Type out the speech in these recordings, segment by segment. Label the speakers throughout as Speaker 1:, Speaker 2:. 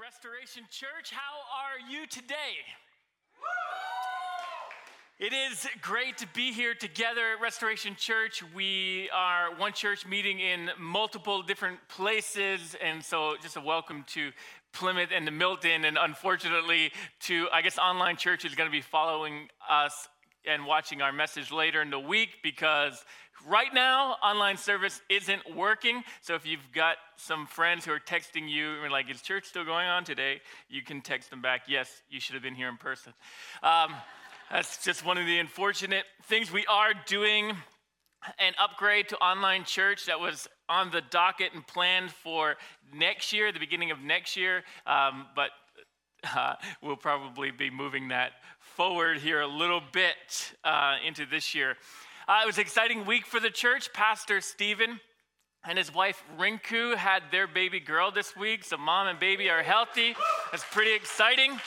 Speaker 1: Restoration Church. How are you today? It is great to be here together at Restoration Church. We are one church meeting in multiple different places, and so just a welcome to Plymouth and to Milton, and unfortunately to, I guess, online church is going to be following us and watching our message later in the week because right now online service isn't working. So if you've got some friends who are texting you and like, is church still going on today? You can text them back, yes, you should have been here in person. Um, that's just one of the unfortunate things we are doing an upgrade to online church that was on the docket and planned for next year, the beginning of next year. Um, but uh, we'll probably be moving that forward here a little bit uh, into this year. Uh, it was an exciting week for the church. Pastor Stephen and his wife Rinku had their baby girl this week, so mom and baby are healthy. That's pretty exciting.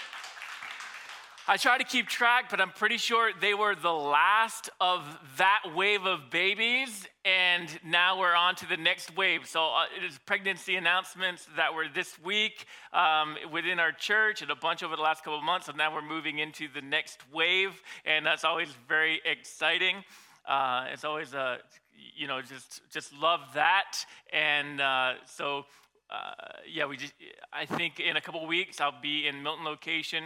Speaker 1: I try to keep track, but I'm pretty sure they were the last of that wave of babies, and now we're on to the next wave. So uh, it is pregnancy announcements that were this week um, within our church, and a bunch over the last couple of months. So now we're moving into the next wave, and that's always very exciting. Uh, it's always a, uh, you know, just just love that, and uh, so. Uh, yeah, we just. I think in a couple weeks I'll be in Milton location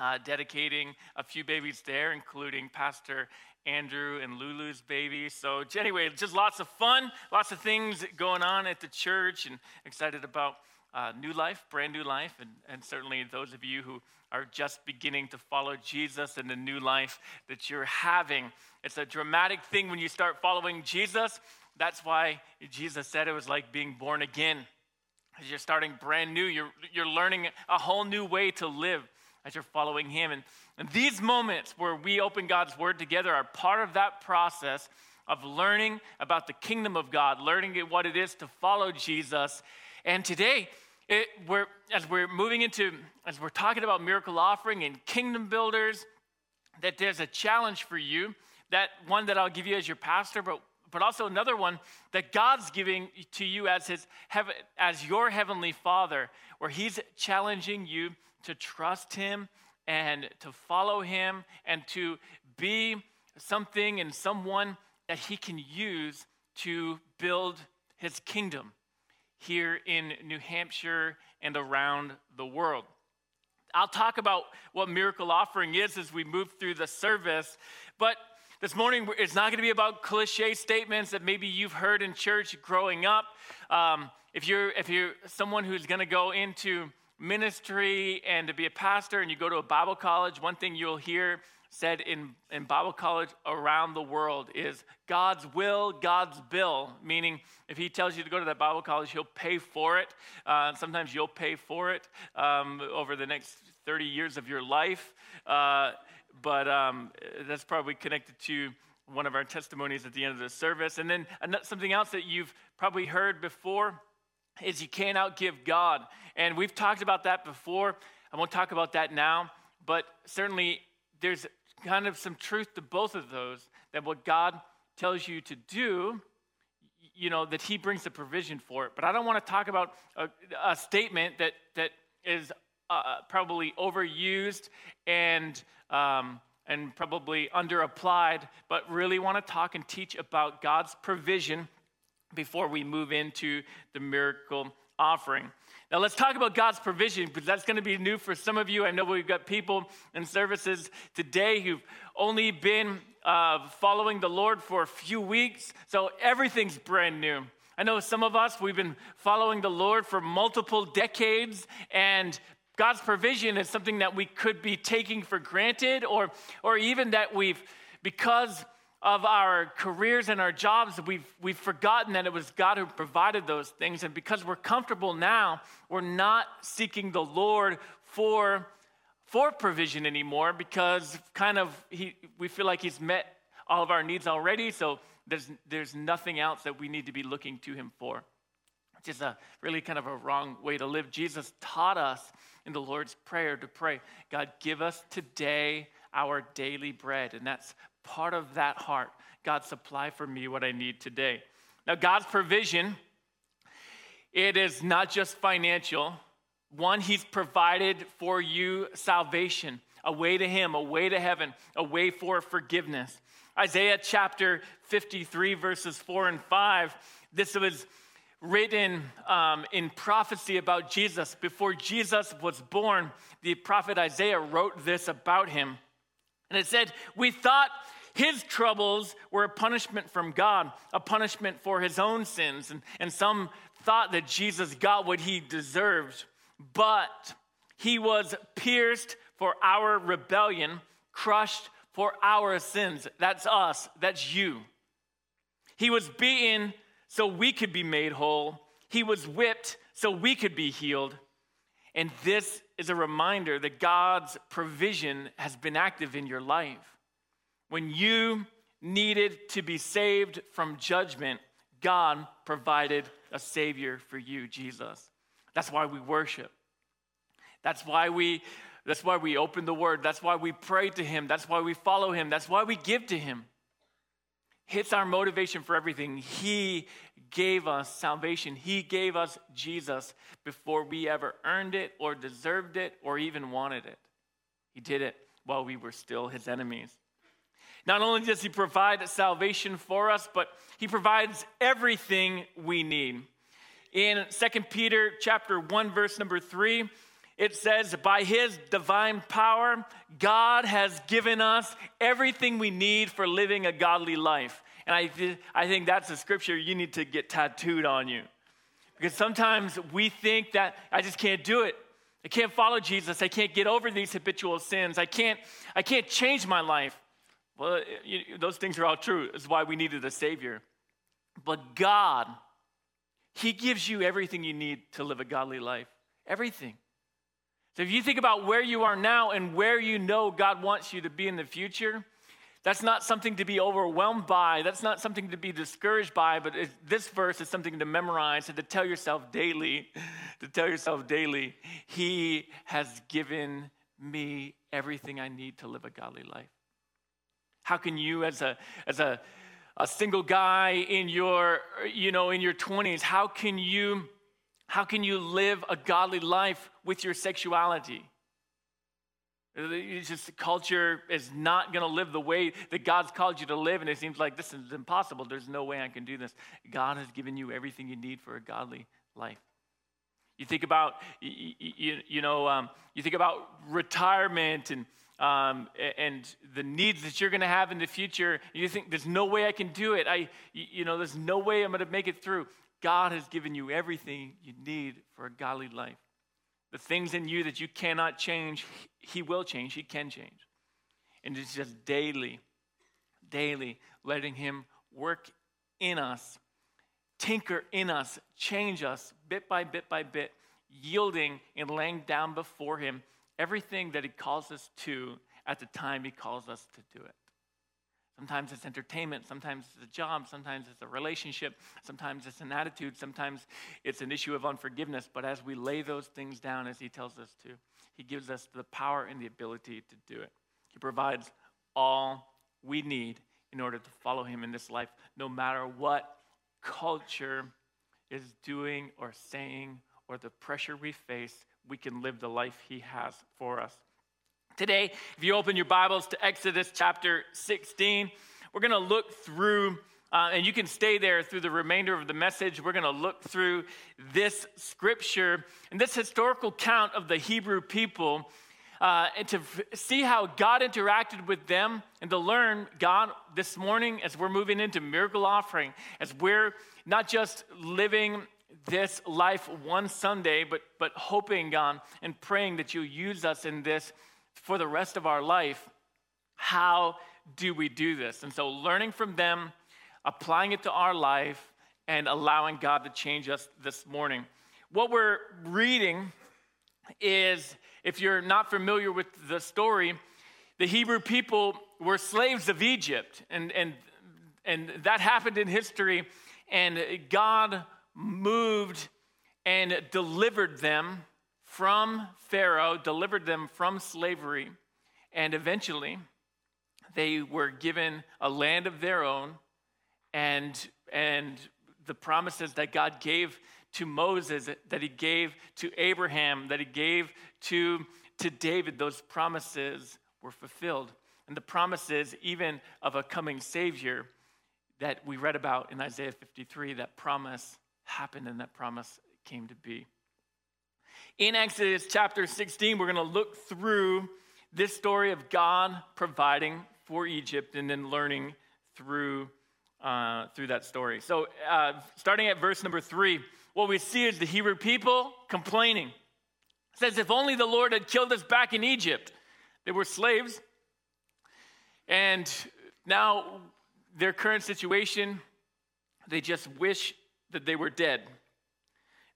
Speaker 1: uh, dedicating a few babies there, including Pastor Andrew and Lulu's baby. So, anyway, just lots of fun, lots of things going on at the church, and excited about uh, new life, brand new life, and, and certainly those of you who are just beginning to follow Jesus and the new life that you're having. It's a dramatic thing when you start following Jesus. That's why Jesus said it was like being born again. As you're starting brand new, you're, you're learning a whole new way to live as you're following Him. And, and these moments where we open God's Word together are part of that process of learning about the kingdom of God, learning what it is to follow Jesus. And today, it, we're, as we're moving into, as we're talking about miracle offering and kingdom builders, that there's a challenge for you. That one that I'll give you as your pastor, but but also another one that God's giving to you as his heaven as your heavenly Father, where He's challenging you to trust Him and to follow Him and to be something and someone that He can use to build His kingdom here in New Hampshire and around the world. I'll talk about what miracle offering is as we move through the service, but this morning it's not going to be about cliche statements that maybe you've heard in church growing up. Um, if you're if you're someone who's going to go into ministry and to be a pastor and you go to a Bible college, one thing you'll hear said in, in Bible college around the world is God's will, God's bill, meaning if He tells you to go to that Bible college, He'll pay for it. Uh, sometimes you'll pay for it um, over the next 30 years of your life. Uh, but um, that's probably connected to one of our testimonies at the end of the service. And then something else that you've probably heard before is you can't outgive God. And we've talked about that before. I won't talk about that now, but certainly there's kind of some truth to both of those that what God tells you to do, you know, that He brings the provision for it. But I don't want to talk about a, a statement that, that is uh, probably overused and, um, and probably underapplied, but really want to talk and teach about God's provision before we move into the miracle offering. Now, let's talk about God's provision because that's going to be new for some of you. I know we've got people and services today who've only been uh, following the Lord for a few weeks, so everything's brand new. I know some of us, we've been following the Lord for multiple decades, and God's provision is something that we could be taking for granted, or, or even that we've, because of our careers and our jobs, we've, we've forgotten that it was God who provided those things. And because we're comfortable now, we're not seeking the Lord for, for provision anymore because kind of he, we feel like He's met all of our needs already. So there's, there's nothing else that we need to be looking to Him for, which is a really kind of a wrong way to live. Jesus taught us in the Lord's Prayer to pray, God, give us today our daily bread. And that's part of that heart. God, supply for me what I need today. Now, God's provision, it is not just financial, One, He's provided for you salvation, a way to Him, a way to heaven, a way for forgiveness. Isaiah chapter 53, verses 4 and 5, this was written um, in prophecy about Jesus. Before Jesus was born, the prophet Isaiah wrote this about him. And it said, We thought his troubles were a punishment from God, a punishment for his own sins. And, and some thought that Jesus got what he deserved. But he was pierced for our rebellion, crushed for our sins. That's us, that's you. He was beaten so we could be made whole, he was whipped so we could be healed. And this is a reminder that God's provision has been active in your life. When you needed to be saved from judgment, God provided a Savior for you, Jesus. That's why we worship. That's why we that's why we open the word. That's why we pray to him. That's why we follow him. That's why we give to him. It's our motivation for everything. He gave us salvation. He gave us Jesus before we ever earned it or deserved it or even wanted it. He did it while we were still his enemies. Not only does he provide salvation for us, but he provides everything we need. In 2 Peter chapter 1 verse number 3, it says, By his divine power, God has given us everything we need for living a godly life. And I, th- I think that's a scripture you need to get tattooed on you. Because sometimes we think that I just can't do it. I can't follow Jesus. I can't get over these habitual sins. I can't, I can't change my life. Well, you, those things are all true. That's why we needed a Savior. But God, He gives you everything you need to live a godly life. Everything. So if you think about where you are now and where you know God wants you to be in the future, that's not something to be overwhelmed by. That's not something to be discouraged by, but this verse is something to memorize and to tell yourself daily, to tell yourself daily, He has given me everything I need to live a godly life. How can you, as a, as a, a single guy in your, you know, in your 20s, how can you how can you live a godly life with your sexuality? It's just culture is not going to live the way that God's called you to live, and it seems like this is impossible. There's no way I can do this. God has given you everything you need for a godly life. You think about, you, you, you know, um, you think about retirement and um, and the needs that you're going to have in the future. You think there's no way I can do it. I, you know, there's no way I'm going to make it through. God has given you everything you need for a godly life. The things in you that you cannot change, He will change. He can change. And it's just daily, daily letting Him work in us, tinker in us, change us bit by bit by bit, yielding and laying down before Him everything that He calls us to at the time He calls us to do it. Sometimes it's entertainment, sometimes it's a job, sometimes it's a relationship, sometimes it's an attitude, sometimes it's an issue of unforgiveness. But as we lay those things down as He tells us to, He gives us the power and the ability to do it. He provides all we need in order to follow Him in this life, no matter what culture is doing or saying or the pressure we face, we can live the life He has for us. Today, if you open your Bibles to Exodus chapter 16, we're going to look through, uh, and you can stay there through the remainder of the message. We're going to look through this scripture and this historical count of the Hebrew people. Uh, and to f- see how God interacted with them, and to learn God this morning as we're moving into miracle offering, as we're not just living this life one Sunday, but, but hoping, God, and praying that you use us in this for the rest of our life, how do we do this? And so, learning from them, applying it to our life, and allowing God to change us this morning. What we're reading is, if you're not familiar with the story, the Hebrew people were slaves of Egypt, and, and, and that happened in history, and God moved and delivered them from Pharaoh, delivered them from slavery, and eventually they were given a land of their own and, and the promises that God gave to Moses, that he gave to Abraham, that he gave to, to David, those promises were fulfilled. And the promises, even of a coming Savior that we read about in Isaiah 53, that promise happened and that promise came to be. In Exodus chapter 16, we're going to look through this story of God providing for Egypt and then learning through, uh, through that story. So, uh, starting at verse number three, what we see is the Hebrew people complaining. It says, If only the Lord had killed us back in Egypt. They were slaves. And now, their current situation, they just wish that they were dead.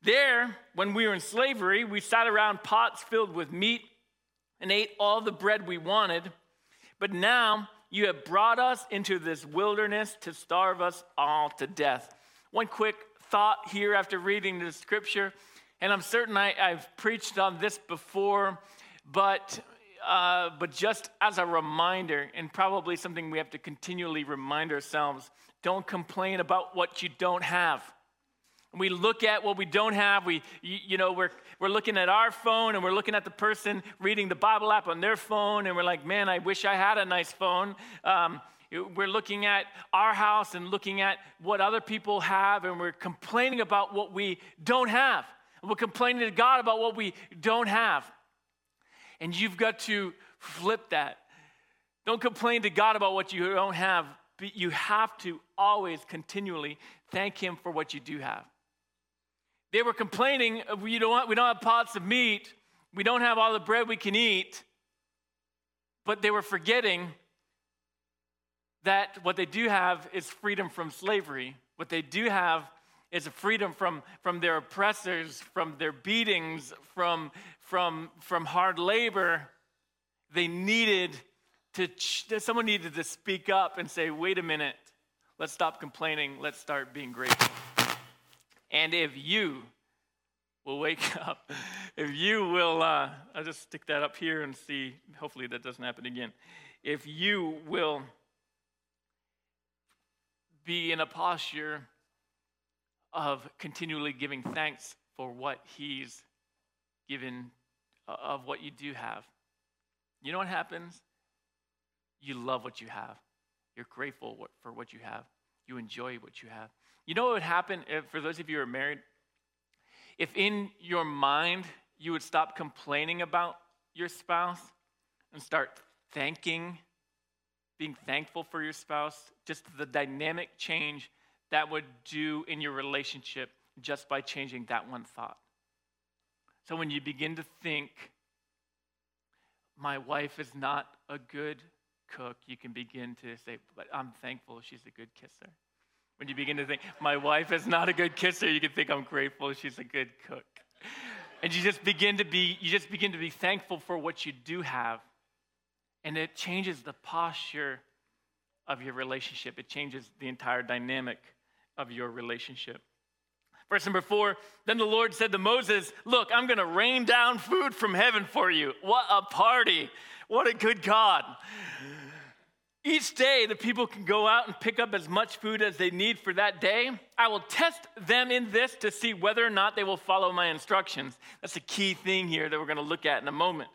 Speaker 1: There, when we were in slavery, we sat around pots filled with meat and ate all the bread we wanted. But now you have brought us into this wilderness to starve us all to death. One quick thought here after reading the scripture, and I'm certain I, have preached on this before, but, uh, but just as a reminder, and probably something we have to continually remind ourselves don't complain about what you don't have. We look at what we don't have. We, you know, we're, we're looking at our phone and we're looking at the person reading the Bible app on their phone, and we're like, man, I wish I had a nice phone. Um, we're looking at our house and looking at what other people have, and we're complaining about what we don't have. We're complaining to God about what we don't have. And you've got to flip that. Don't complain to God about what you don't have, but you have to always continually thank Him for what you do have. They were complaining, uh, we don't, we don't have pots of meat, we don't have all the bread we can eat, but they were forgetting that what they do have is freedom from slavery. What they do have is a freedom from, from their oppressors, from their beatings, from, from, from hard labor. They needed to, someone needed to speak up and say, wait a minute, let's stop complaining, let's start being grateful. And if you will wake up, if you will, uh, I'll just stick that up here and see, hopefully that doesn't happen again. If you will be in a posture of continually giving thanks for what He's given, uh, of what you do have. You know what happens? You love what you have. You're grateful for what you have. You enjoy what you have. You know what would happen if, for those of you who are married? If in your mind you would stop complaining about your spouse and start thanking, being thankful for your spouse, just the dynamic change that would do in your relationship just by changing that one thought. So when you begin to think, my wife is not a good cook, you can begin to say, but I'm thankful she's a good kisser. When you begin to think, my wife is not a good kisser, you can think I'm grateful she's a good cook. And you just begin to be, you just begin to be thankful for what you do have. And it changes the posture of your relationship. It changes the entire dynamic of your relationship. Verse number four, then the Lord said to Moses, Look, I'm going to rain down food from heaven for you. What a party! What a good God. Each day, the people can go out and pick up as much food as they need for that day. I will test them in this to see whether or not they will follow my instructions. That's a key thing here that we're going to look at in a moment.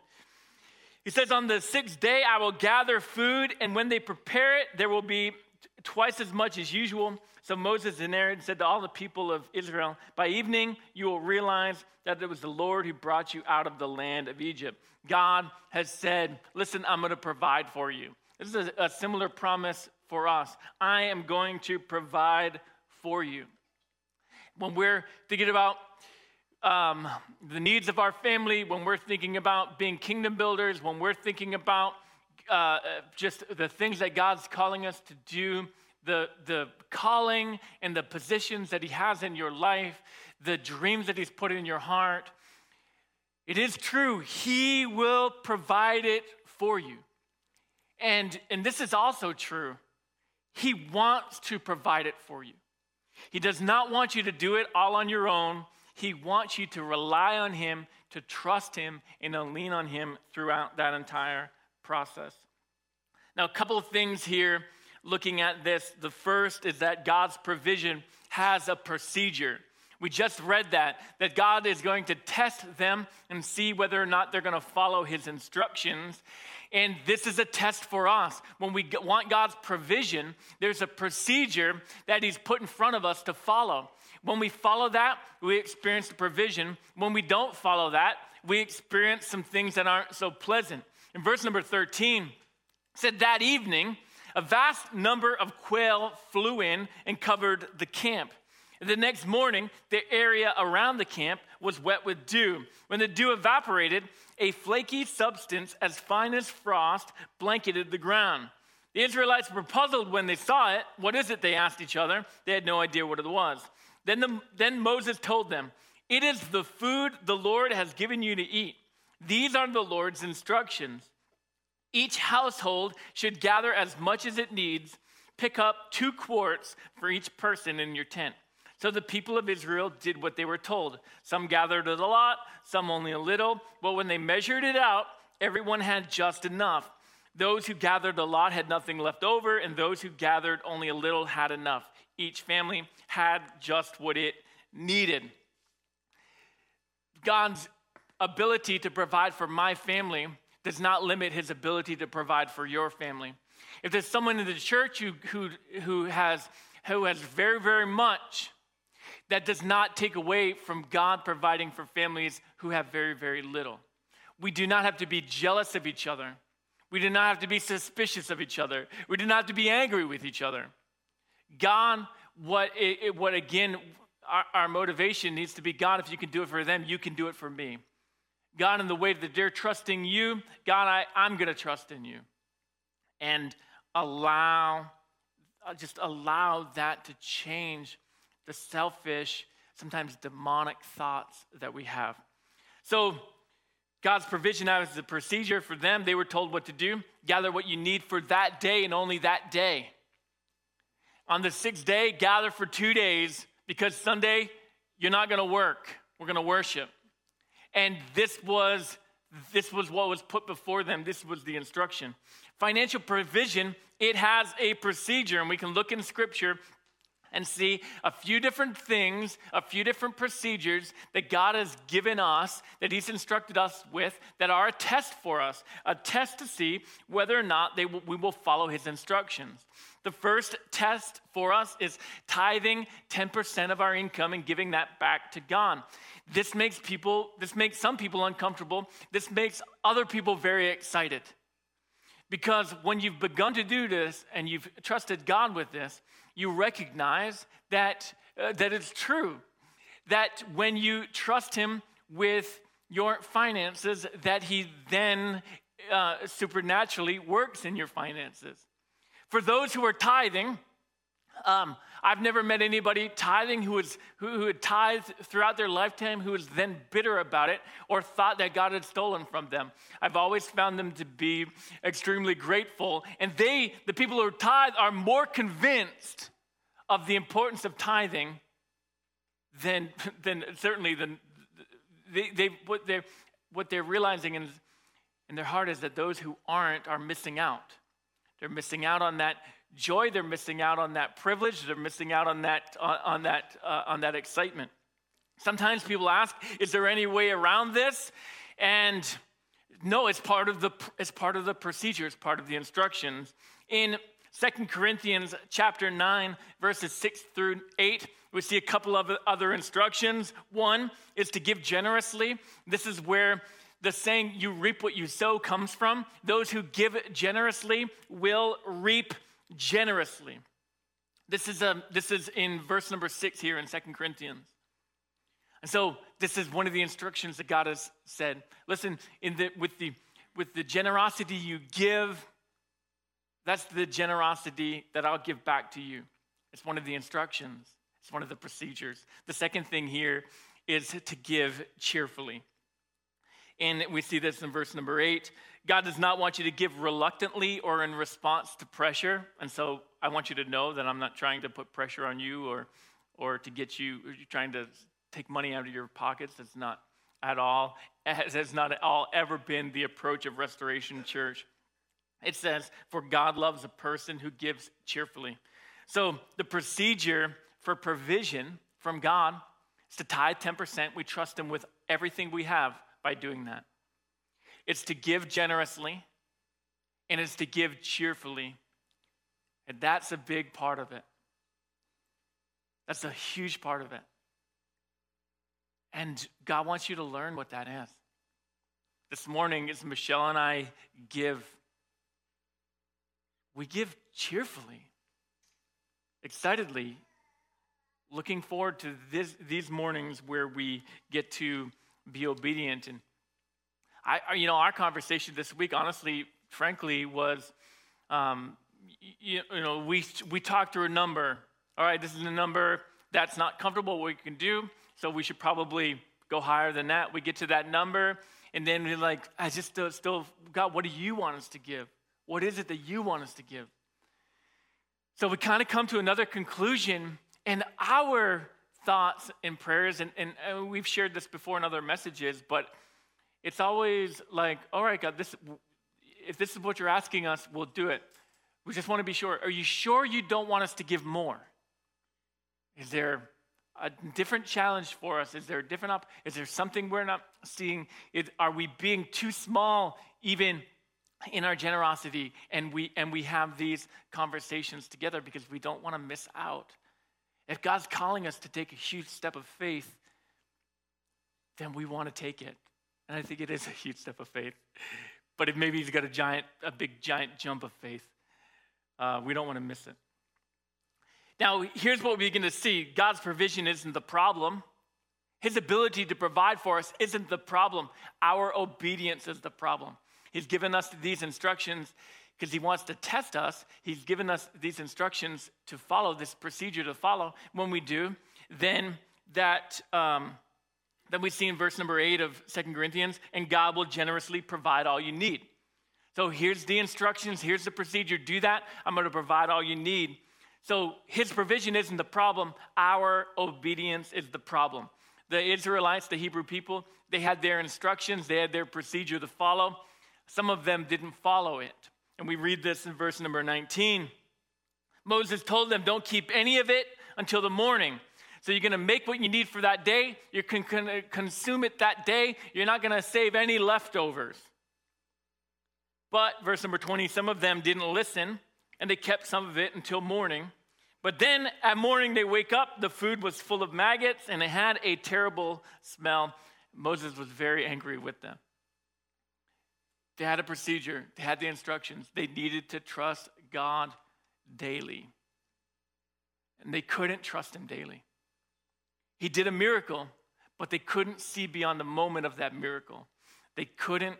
Speaker 1: He says, On the sixth day, I will gather food, and when they prepare it, there will be twice as much as usual. So Moses and Aaron said to all the people of Israel, By evening, you will realize that it was the Lord who brought you out of the land of Egypt. God has said, Listen, I'm going to provide for you. This is a, similar promise for us. I am going to provide for you. When we're thinking about um, the needs of our family, when we're thinking about being kingdom builders, when we're thinking about uh, just the things that God's calling us to do, the, the calling and the positions that He has in your life, the dreams that He's put in your heart, it is true, He will provide it for you. And, and this is also true. He wants to provide it for you. He does not want you to do it all on your own. He wants you to rely on Him, to trust Him, and to lean on Him throughout that entire process. Now, a couple of things here looking at this. The first is that God's provision has a procedure. We just read that, that God is going to test them and see whether or not they're going to follow his instructions. And this is a test for us. When we want God's provision, there's a procedure that he's put in front of us to follow. When we follow that, we experience the provision. When we don't follow that, we experience some things that aren't so pleasant. In verse number 13, said that evening, a vast number of quail flew in and covered the camp. The next morning, the area around the camp was wet with dew. When the dew evaporated, a flaky substance as fine as frost blanketed the ground. The Israelites were puzzled when they saw it. What is it? They asked each other. They had no idea what it was. Then, the, then Moses told them, It is the food the Lord has given you to eat. These are the Lord's instructions. Each household should gather as much as it needs, pick up two quarts for each person in your tent. So the people of Israel did what they were told. Some gathered a lot, some only a little, but when they measured it out, everyone had just enough. Those who gathered a lot had nothing left over, and those who gathered only a little had enough. Each family had just what it needed. God's ability to provide for my family does not limit his ability to provide for your family. If there's someone in the church who, who, who, has, who has very, very much, that does not take away from God providing for families who have very, very little. We do not have to be jealous of each other. We do not have to be suspicious of each other. We do not have to be angry with each other. God, what, it, what again, our, our motivation needs to be God, if you can do it for them, you can do it for me. God, in the way that they're trusting you, God, I, I'm going to trust in you. And allow, uh, just allow that to change the selfish, sometimes demonic thoughts that we have. So, God's provision is the procedure for them. They were told what to do gather what you need for that day and only that day. On the sixth day, gather for two days because Sunday, you're not going to work. We're going to worship. And this was this was what was put before them. This was the instruction. Financial provision, it has a procedure, and we can look in scripture and see a few different things, a few different procedures that God has given us, that He's instructed us with, that are a test for us, a test to see whether or not they we will follow His instructions. The first test for us is tithing 10% of our income and giving that back to God. This makes people, this makes some people uncomfortable. This makes other people very excited. Because when you've begun to do this and you've trusted God with this, you recognize that, uh, that it's true. That when you trust Him with your finances, that He then uh, supernaturally works in your finances. For those who are tithing, um, I've never met anybody tithing who, was, who, who had tithed throughout their lifetime who was then bitter about it or thought that God had stolen from them. I've always found them to be extremely grateful. And they, the people who tithe, are more convinced of the importance of tithing than, than certainly than they, they, what, they're, what they're realizing in, in their heart is that those who aren't are missing out. They're missing out on that joy. They're missing out on that privilege. They're missing out on that, on, on that, uh, on that excitement. Sometimes people ask, is there any way around this? And no, it's part of the, it's part of the procedure. It's part of the instructions. In Second Corinthians chapter 9, verses 6 through 8, we see a couple of other instructions. One is to give generously. This is where the saying, you reap what you sow, comes from. Those who give generously will reap generously. This is, a, um, this is in verse number six here in Second Corinthians. And so this is one of the instructions that God has said. Listen, in the, with, the, with the generosity you give, that's the generosity that I'll give back to you. It's one of the instructions, it's one of the procedures. The second thing here is to give cheerfully. And we see this in verse number eight. God does not want you to give reluctantly or in response to pressure. And so I want you to know that I'm not trying to put pressure on you or, or to get you, trying to take money out of your pockets. That's not at all, has not at all ever been the approach of Restoration Church. It says, For God loves a person who gives cheerfully. So the procedure for provision from God is to tithe 10%. We trust Him with everything we have by doing that. It's to give generously, and it's to give cheerfully. And that's a big part of it. That's a huge part of it. And God wants you to learn what that is. This morning, as Michelle and I give, we give cheerfully, excitedly, looking forward to this, these mornings where we get to be obedient. And I, you know, our conversation this week, honestly, frankly, was, um, you, you know, we we talked through a number. All right, this is a number that's not comfortable. What we can do, so we should probably go higher than that. We get to that number, and then we're like, I just still, still, God, what do you want us to give? What is it that you want us to give? So we kind of come to another conclusion, and our thoughts and prayers, and, and, and we've shared this before in other messages, but it's always like, all right, God, this, if this is what you're asking us, we'll do it. We just want to be sure. Are you sure you don't want us to give more? Is there a different challenge for us? Is there a different op- Is there something we're not seeing? Is, are we being too small even in our generosity? And we and we have these conversations together because we don't want to miss out. If God's calling us to take a huge step of faith, then we want to take it. And I think it is a huge step of faith. But if maybe he's got a giant, a big giant jump of faith, uh, we don't want to miss it. Now, here's what we begin to see God's provision isn't the problem. His ability to provide for us isn't the problem. Our obedience is the problem. He's given us these instructions because he wants to test us. He's given us these instructions to follow, this procedure to follow. When we do, then that um, then we see in verse number eight of Second Corinthians, and God will generously provide all you need. So here's the instructions, here's the procedure. Do that. I'm going to provide all you need. So his provision isn't the problem, our obedience is the problem. The Israelites, the Hebrew people, they had their instructions, they had their procedure to follow. Some of them didn't follow it. And we read this in verse number 19. Moses told them, Don't keep any of it until the morning. So you're going to make what you need for that day. You can consume it that day. You're not going to save any leftovers. But, verse number 20, some of them didn't listen and they kept some of it until morning. But then at morning they wake up, the food was full of maggots and it had a terrible smell. Moses was very angry with them. They had a procedure, they had the instructions. They needed to trust God daily. And they couldn't trust Him daily. He did a miracle, but they couldn't see beyond the moment of that miracle. They couldn't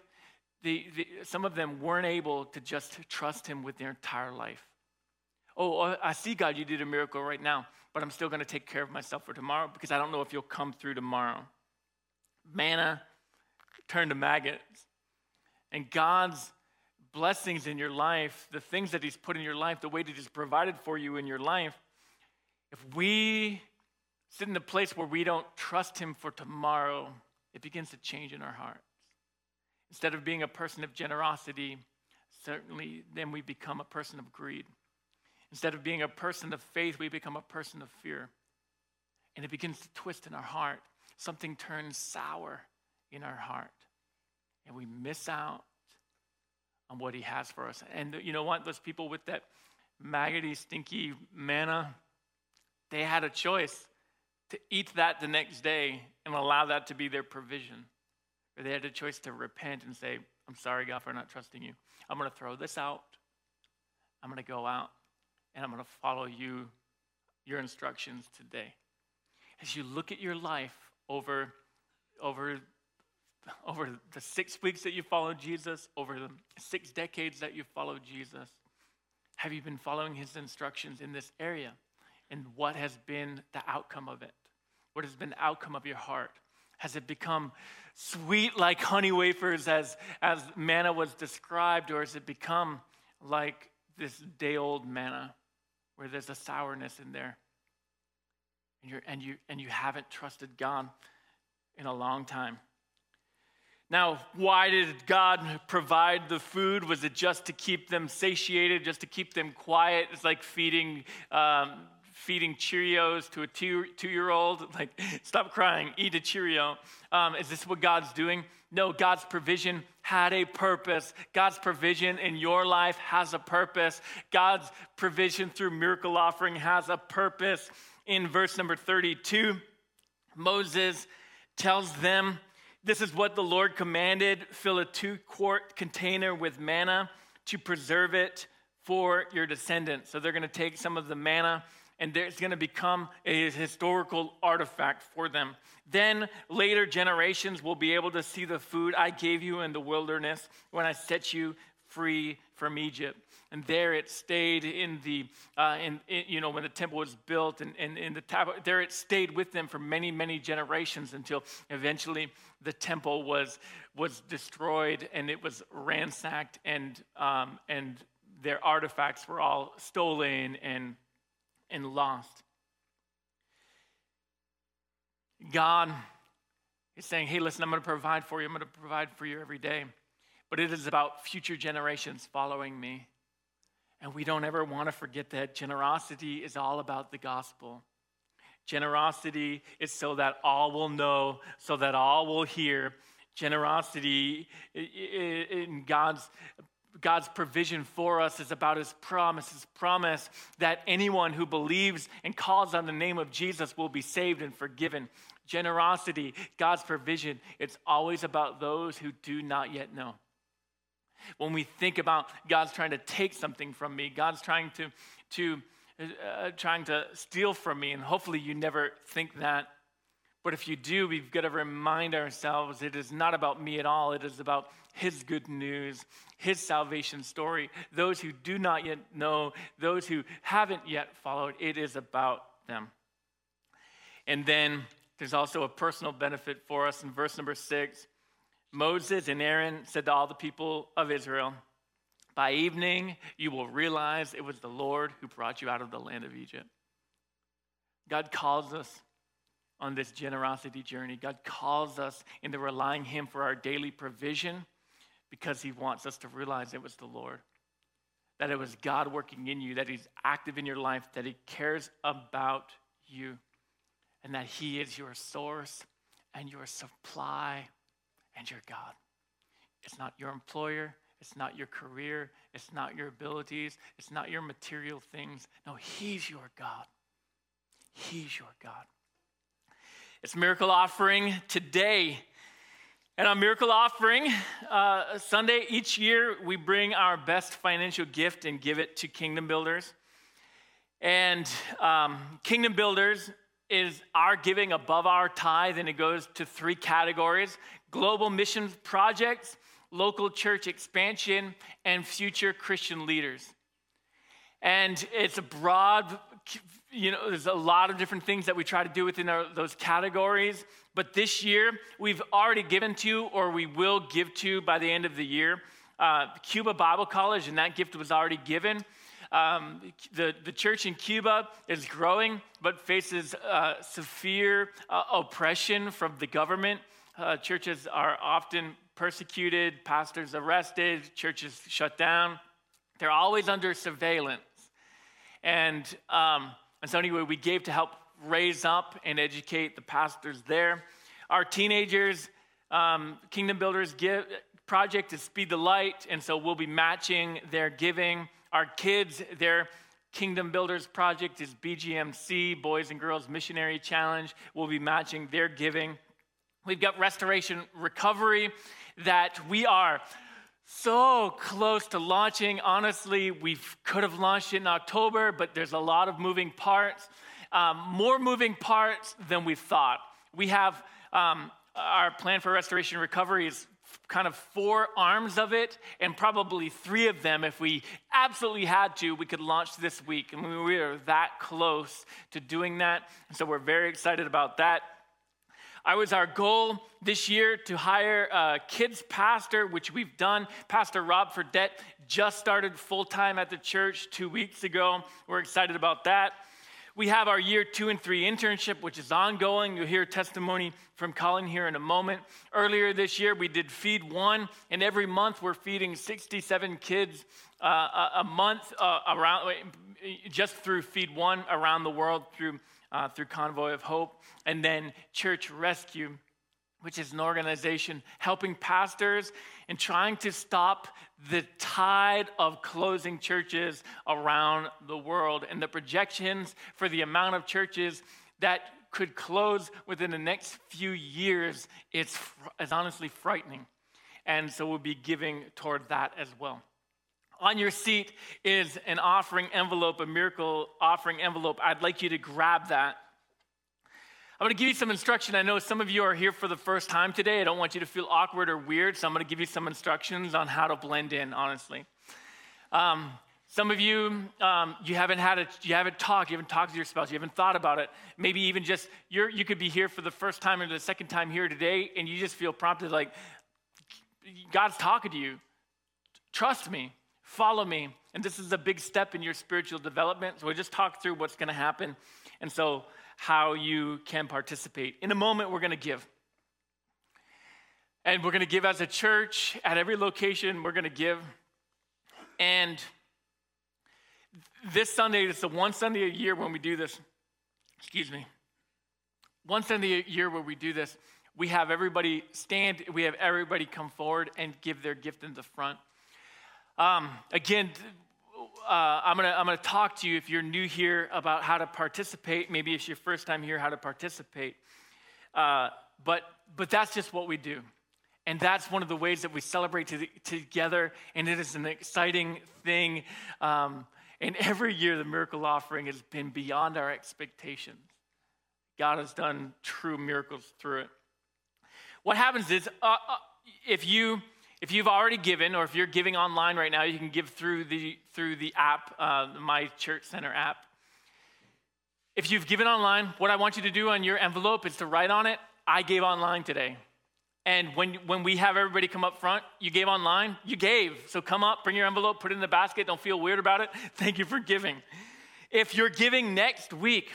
Speaker 1: some of them weren't able to just trust him with their entire life. Oh, oh, I see, God, you did a miracle right now, but I'm still going to take care of myself for tomorrow because I don't know if you'll come through tomorrow. Manna turned to maggots. And God's blessings in your life, the things that He's put in your life, the way that He's provided for you in your life, if we sit in the place where we don't trust Him for tomorrow, it begins to change in our hearts. Instead of being a person of generosity, certainly then we become a person of greed. Instead of being a person of faith, we become a person of fear. And it begins to twist in our heart. Something turns sour in our heart. And we miss out on what he has for us. And you know what? Those people with that maggoty, stinky manna, they had a choice to eat that the next day and allow that to be their provision. Or they had a choice to repent and say, I'm sorry, God, for not trusting you. I'm going to throw this out. I'm going to go out and I'm going to follow you, your instructions today. As you look at your life over, over, over the six weeks that you followed Jesus, over the six decades that you followed Jesus, have you been following his instructions in this area? And what has been the outcome of it? What has been the outcome of your heart? Has it become sweet like honey wafers as, as manna was described, or has it become like this day old manna where there's a sourness in there? And, you're, and, you, and you haven't trusted God in a long time. Now, why did God provide the food? Was it just to keep them satiated, just to keep them quiet? It's like feeding, um, feeding Cheerios to a two, two-year-old, like, stop crying, eat a Cheerio. Um, is this what God's doing? No, God's provision had a purpose. God's provision in your life has a purpose. God's provision through miracle offering has a purpose. In verse number 32, Moses tells them, This is what the Lord commanded fill a two quart container with manna to preserve it for your descendants. So they're going to take some of the manna and it's going to become a historical artifact for them. Then later generations will be able to see the food I gave you in the wilderness when I set you free from Egypt. And there it stayed in the, uh, in, in, you know, when the temple was built, and, and in the tab- there it stayed with them for many, many generations until eventually the temple was was destroyed and it was ransacked, and um, and their artifacts were all stolen and and lost. God is saying, hey, listen, I'm going to provide for you. I'm going to provide for you every day. But it is about future generations following me. And we don't ever want to forget that generosity is all about the gospel. Generosity is so that all will know, so that all will hear. Generosity in God's God's provision for us is about his promise, his promise that anyone who believes and calls on the name of Jesus will be saved and forgiven. Generosity, God's provision, it's always about those who do not yet know. When we think about God's trying to take something from me, God's trying to, to uh, trying to steal from me, and hopefully you never think that. But if you do, we've got to remind ourselves it is not about me at all. It is about His good news, His salvation story. Those who do not yet know, those who haven't yet followed, it is about them. And then there's also a personal benefit for us in verse number six. Moses and Aaron said to all the people of Israel, By evening you will realize it was the Lord who brought you out of the land of Egypt. God calls us on this generosity journey. God calls us into relying Him for our daily provision because He wants us to realize it was the Lord, that it was God working in you, that He's active in your life, that He cares about you, and that He is your source and your supply and your God. It's not your employer, it's not your career, it's not your abilities, it's not your material things. No, He's your God. He's your God. It's miracle offering today. And on miracle offering uh, Sunday, each year we bring our best financial gift and give it to Kingdom Builders. And um, Kingdom Builders is our giving above our tithe, and it goes to three categories global missions projects, local church expansion, and future Christian leaders. And it's a broad, you know, there's a lot of different things that we try to do within our, those categories. But this year, we've already given to, or we will give to by the end of the year, uh, Cuba Bible College, and that gift was already given. Um, the, the church in Cuba is growing, but faces uh, severe uh, oppression from the government. Uh, churches are often persecuted, pastors arrested, churches shut down. They're always under surveillance. And, um, and so, anyway, we gave to help raise up and educate the pastors there. Our teenagers, um, Kingdom Builders give, project is Speed the Light, and so we'll be matching their giving our kids, their Kingdom Builders project is BGMC, Boys and Girls Missionary Challenge. We'll be matching their giving. We've got Restoration Recovery that we are so close to launching. Honestly, we could have launched it in October, but there's a lot of moving parts, um, more moving parts than we thought. We have um, our plan for restoration recovery is kind of four arms of it, and probably three of them, if we absolutely had to, we could launch this week. I mean, we are that close to doing that. So we're very excited about that. I was our goal this year to hire a kids pastor, which we've done. Pastor Rob Fredette just started full time at the church two weeks ago. We're excited about that. We have our year two and three internship, which is ongoing. You'll hear testimony from Colin here in a moment. Earlier this year, we did Feed One, and every month we're feeding 67 kids uh, a, a, month uh, around, just through Feed One around the world through, uh, through Convoy of Hope, and then Church Rescue which is an organization helping pastors and trying to stop the tide of closing churches around the world. And the projections for the amount of churches that could close within the next few years is, is honestly frightening. And so we'll be giving toward that as well. On your seat is an offering envelope, a miracle offering envelope. I'd like you to grab that. I'm going to give you some instruction. I know some of you are here for the first time today. I don't want you to feel awkward or weird, so I'm going to give you some instructions on how to blend in, honestly. Um, some of you, um, you haven't had a, you haven't talked, you haven't talked to your spouse, you haven't thought about it. Maybe even just you're, you could be here for the first time or the second time here today, and you just feel prompted like God's talking to you. Trust me, follow me, and this is a big step in your spiritual development. So we just talk through what's going to happen, and so how you can participate. In a moment, we're going to give. And we're going to give as a church at every location, we're going to give. And this Sunday, it's the one Sunday a year when we do this. Excuse me. One Sunday a year where we do this, we have everybody stand, we have everybody come forward and give their gift in the front. Um, again, uh, I'm going to I'm gonna talk to you if you're new here about how to participate. Maybe it's your first time here, how to participate. Uh, but, but that's just what we do. And that's one of the ways that we celebrate to the, together. And it is an exciting thing. Um, and every year, the miracle offering has been beyond our expectations. God has done true miracles through it. What happens is, uh, uh if you if you've already given, or if you're giving online right now, you can give through the, through the app, uh, my Church Center app. If you've given online, what I want you to do on your envelope is to write on it, I gave online today. And when, when we have everybody come up front, you gave online, you gave. So come up, bring your envelope, put it in the basket. Don't feel weird about it. Thank you for giving. If you're giving next week,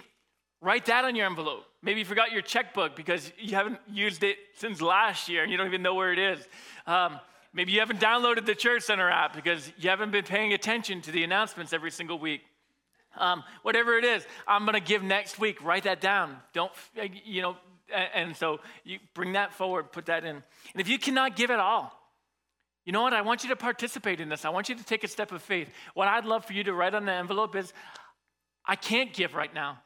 Speaker 1: write that on your envelope. Maybe you forgot your checkbook because you haven't used it since last year and you don't even know where it is. Um, Maybe you haven't downloaded the Church Center app because you haven't been paying attention to the announcements every single week. Um, whatever it is, I'm going to give next week. Write that down. Don't, you know, and so you bring that forward, put that in. And if you cannot give at all, you know what? I want you to participate in this. I want you to take a step of faith. What I'd love for you to write on the envelope is I can't give right now,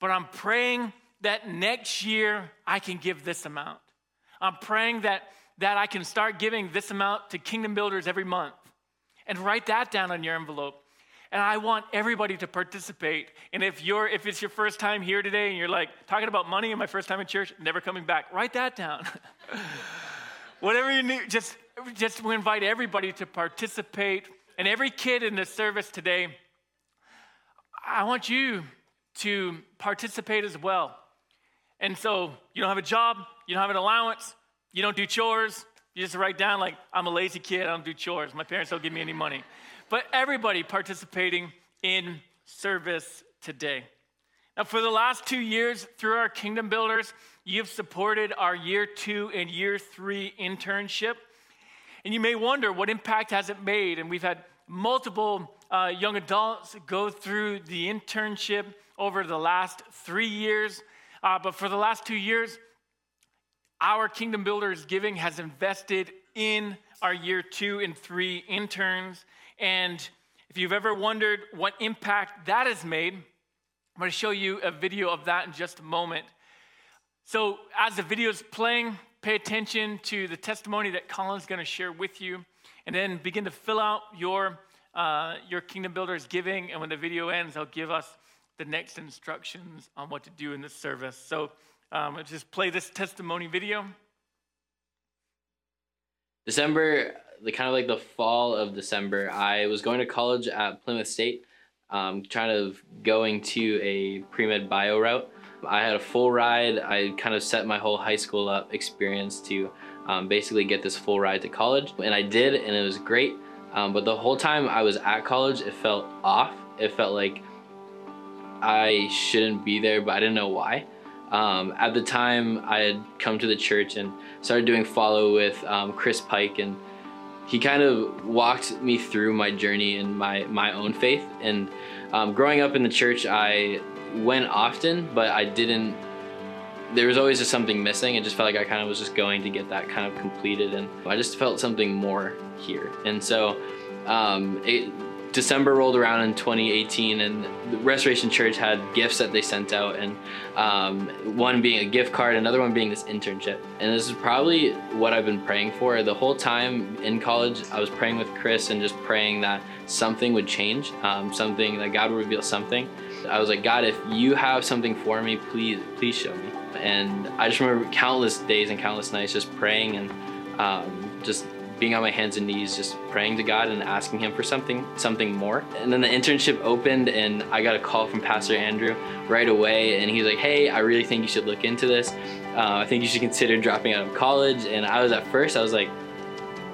Speaker 1: but I'm praying that next year I can give this amount. I'm praying that that I can start giving this amount to kingdom builders every month. And write that down on your envelope. And I want everybody to participate. And if you're if it's your first time here today and you're like talking about money and my first time in church, never coming back, write that down. Whatever you need, just just we invite everybody to participate. And every kid in the service today, I want you to participate as well. And so you don't have a job, you don't have an allowance, you don't do chores. You just write down, like, I'm a lazy kid, I don't do chores. My parents don't give me any money. But everybody participating in service today. Now, for the last two years, through our Kingdom Builders, you've supported our year two and year three internship. And you may wonder, what impact has it made? And we've had multiple uh, young adults go through the internship over the last three years. Uh, but for the last two years, our Kingdom Builders Giving has invested in our year two and three interns. And if you've ever wondered what impact that has made, I'm going to show you a video of that in just a moment. So, as the video is playing, pay attention to the testimony that Colin's going to share with you, and then begin to fill out your, uh, your Kingdom Builders giving. And when the video ends, I'll give us the next instructions on what to do in this service. So, um, just play this testimony video.
Speaker 2: December, the kind of like the fall of December, I was going to college at Plymouth State, um, trying to going to a pre med bio route. I had a full ride. I kind of set my whole high school up experience to um, basically get this full ride to college, and I did, and it was great. Um, but the whole time I was at college, it felt off. It felt like I shouldn't be there, but I didn't know why. Um, at the time, I had come to the church and started doing follow with um, Chris Pike, and he kind of walked me through my journey and my my own faith. And um, growing up in the church, I went often, but I didn't. There was always just something missing. It just felt like I kind of was just going to get that kind of completed, and I just felt something more here. And so, um, it, December rolled around in 2018, and the Restoration Church had gifts that they sent out, and um, one being a gift card, another one being this internship. And this is probably what I've been praying for the whole time in college. I was praying with Chris and just praying that something would change, um, something that God would reveal something. I was like, God, if you have something for me, please, please show me. And I just remember countless days and countless nights just praying and um, just being on my hands and knees, just praying to God and asking Him for something, something more. And then the internship opened, and I got a call from Pastor Andrew right away, and he's like, "Hey, I really think you should look into this. Uh, I think you should consider dropping out of college." And I was at first, I was like,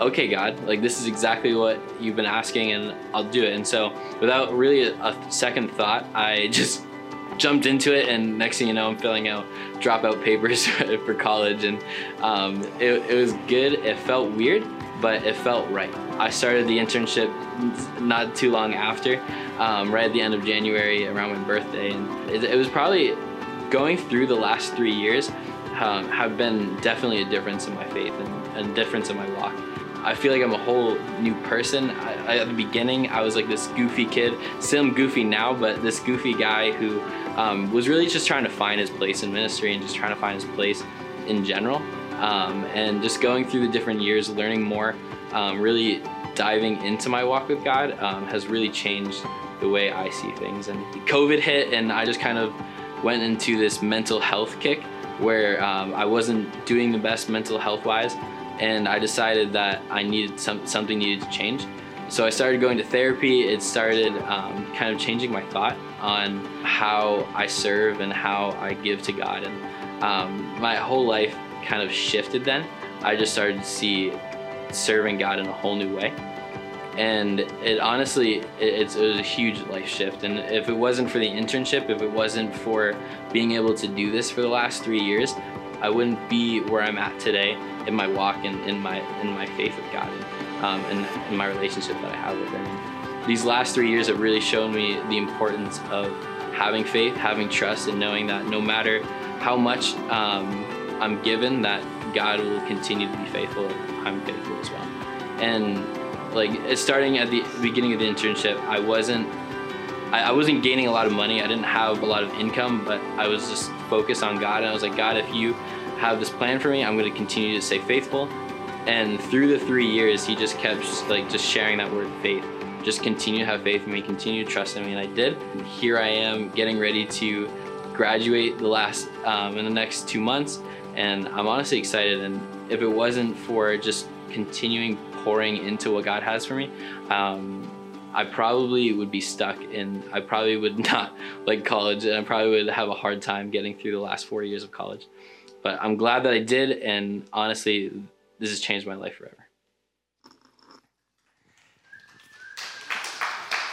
Speaker 2: "Okay, God, like this is exactly what you've been asking, and I'll do it." And so, without really a, second thought, I just jumped into it and next thing you know i'm filling out dropout papers for college and um, it, it was good it felt weird but it felt right. I started the internship not too long after, um, right at the end of January around my birthday, and it, it was probably going through the last three years um, have been definitely a difference in my faith and a difference in my walk. I feel like I'm a whole new person. I, at the beginning, I was like this goofy kid. Still am goofy now, but this goofy guy who um, was really just trying to find his place in ministry and just trying to find his place in general. Um, and just going through the different years, learning more, um, really diving into my walk with God um, has really changed the way I see things. And COVID hit, and I just kind of went into this mental health kick where um, I wasn't doing the best mental health wise, and I decided that I needed some, something needed to change. So I started going to therapy. It started um, kind of changing my thought on how I serve and how I give to God. And um, my whole life kind of shifted then. I just started to see serving God in a whole new way. And it honestly, it, it, was a huge life shift. And if it wasn't for the internship, if it wasn't for being able to do this for the last three years, I wouldn't be where I'm at today in my walk and in my in my faith with God um, and in my relationship that I have with Him. These last three years have really shown me the importance of having faith, having trust, and knowing that no matter how much um, I'm given that God will continue to be faithful. I'm faithful as well. And like starting at the beginning of the internship, I wasn't I, wasn't gaining a lot of money. I didn't have a lot of income, but I was just focused on God. And I was like, God, if you have this plan for me, I'm going to continue to stay faithful. And through the three years, he just kept just, like just sharing that word faith. Just continue to have faith in me, continue to trust in me, and I did. Here I am, getting ready to graduate the last um, in the next two months and I'm honestly excited. And if it wasn't for just continuing pouring into what God has for me, um, I probably would be stuck and I probably would not like college and I probably would have a hard time getting through the last four years of college. But I'm glad that I did. And honestly, this has changed my life forever.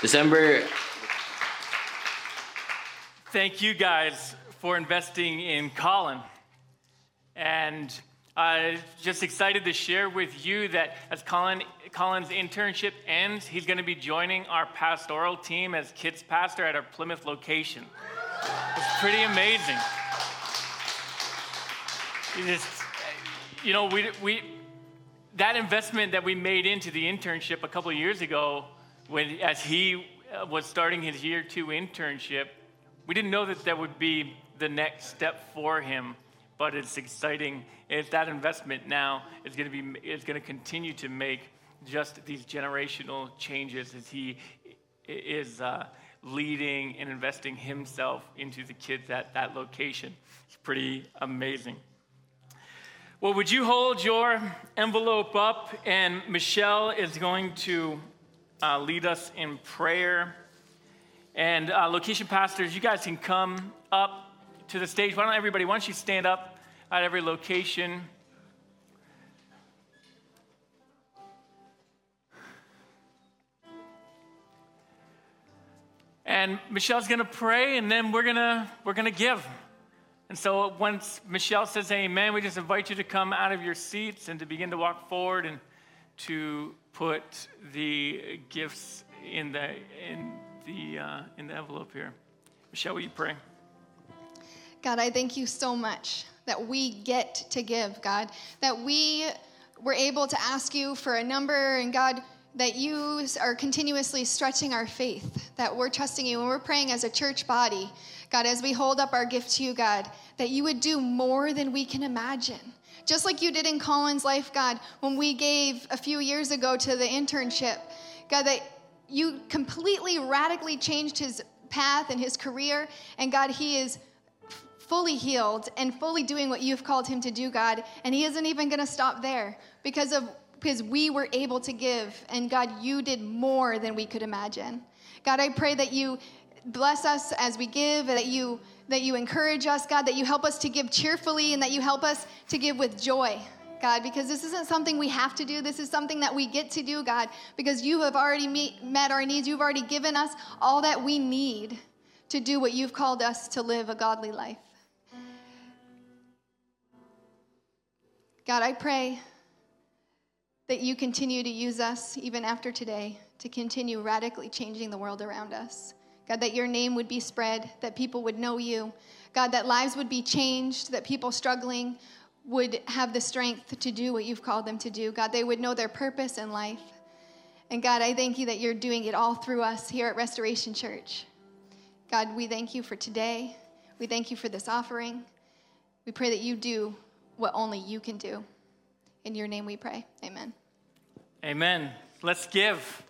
Speaker 2: December.
Speaker 1: Thank you guys for investing in Colin. And I'm just excited to share with you that as Colin, Colin's internship ends, he's going to be joining our pastoral team as kids pastor at our Plymouth location. It's pretty amazing. Just, you know, we, we, that investment that we made into the internship a couple of years ago, when, as he uh, was starting his year two internship, we didn't know that that would be the next step for him but it's exciting. If that investment now is going to be is going to continue to make just these generational changes as he is uh, leading and investing himself into the kids at that location. It's pretty amazing. Well, would you hold your envelope up? And Michelle is going to uh, lead us in prayer. And uh, location pastors, you guys can come up to the stage. Why don't everybody, why don't you stand up at every location? And Michelle's going to pray, and then we're going to we're going to give. And so once Michelle says amen, we just invite you to come out of your seats and to begin to walk forward and to put the gifts in the in the uh, in the envelope here. Michelle, will you pray?
Speaker 3: God, I thank you so much that we get to give, God, that we were able to ask you for a number, and God, that you are continuously stretching our faith, that we're trusting you, and we're praying as a church body, God, as we hold up our gift to you, God, that you would do more than we can imagine. Just like you did in Colin's life, God, when we gave a few years ago to the internship, God, that you completely radically changed his path and his career, and God, he is fully healed and fully doing what you've called him to do, God. And he isn't even going to stop there because of because we were able to give and God, you did more than we could imagine. God, I pray that you bless us as we give, that you that you encourage us, God, that you help us to give cheerfully and that you help us to give with joy. God, because this isn't something we have to do. This is something that we get to do, God, because you have already meet, met our needs. You've already given us all that we need to do what you've called us to live a godly life. God, I pray that you continue to use us even after today to continue radically changing the world around us. God, that your name would be spread, that people would know you. God, that lives would be changed, that people struggling would have the strength to do what you've called them to do. God, they would know their purpose in life. And God, I thank you that you're doing it all through us here at Restoration Church. God, we thank you for today. We thank you for this offering. We pray that you do what only you can do. In your name we pray. Amen.
Speaker 1: Amen. Let's give.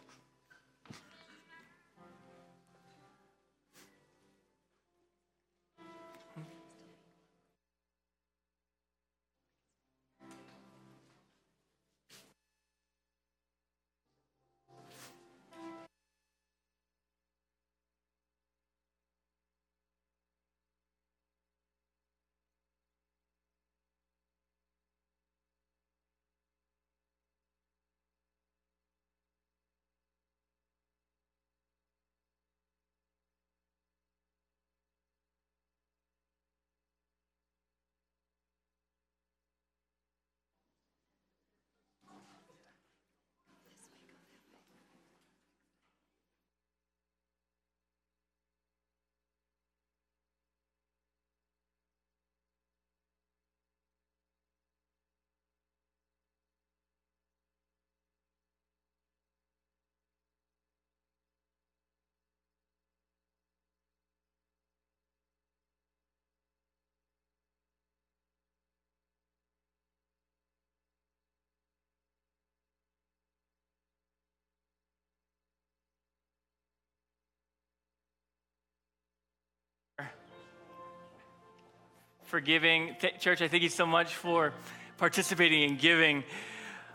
Speaker 1: For giving. Th- Church, I thank you so much for participating in giving.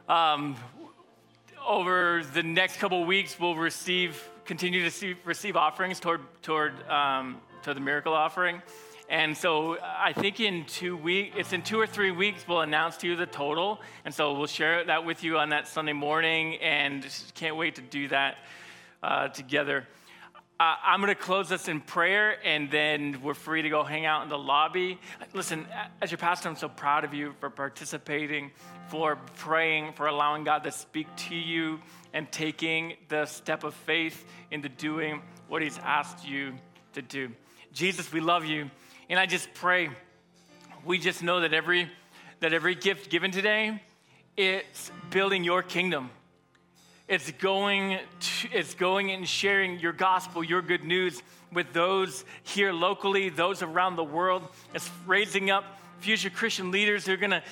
Speaker 1: Um, over the next couple weeks, we'll receive, continue to see, receive offerings toward, toward, um, toward the miracle offering. And so I think in two weeks, it's in two or three weeks, we'll announce to you the total. And so we'll share that with you on that Sunday morning, and can't wait to do that uh, together. Uh, I'm going to close us in prayer and then we're free to go hang out in the lobby. Listen, as your pastor, I'm so proud of you for participating, for praying, for allowing God to speak to you and taking the step of faith into doing what He's asked you to do. Jesus, we love you. And I just pray, we just know that every, that every gift given today, it's building your kingdom. It's going, to, it's going and sharing your gospel, your good news with those here locally, those around the world. It's raising up future Christian leaders who are going to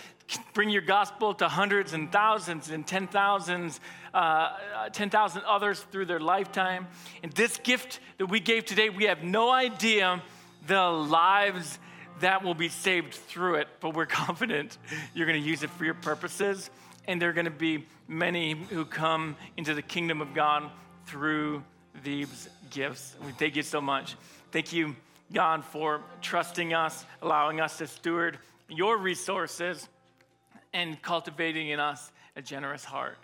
Speaker 1: bring your gospel to hundreds and thousands and ten thousands, uh, 10,000 others through their lifetime. And this gift that we gave today, we have no idea the lives that will be saved through it, but we're confident you're going to use it for your purposes and they're going to be many who come into the kingdom of God through these gifts. We thank you so much. Thank you, God, for trusting us, allowing us to steward your resources, and cultivating in us a generous heart.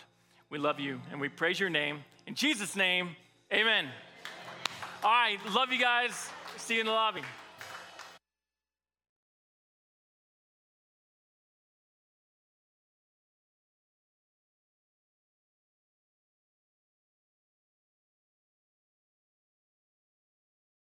Speaker 1: We love you and we praise your name. In Jesus' name, amen. All right, love you guys. See you in the lobby.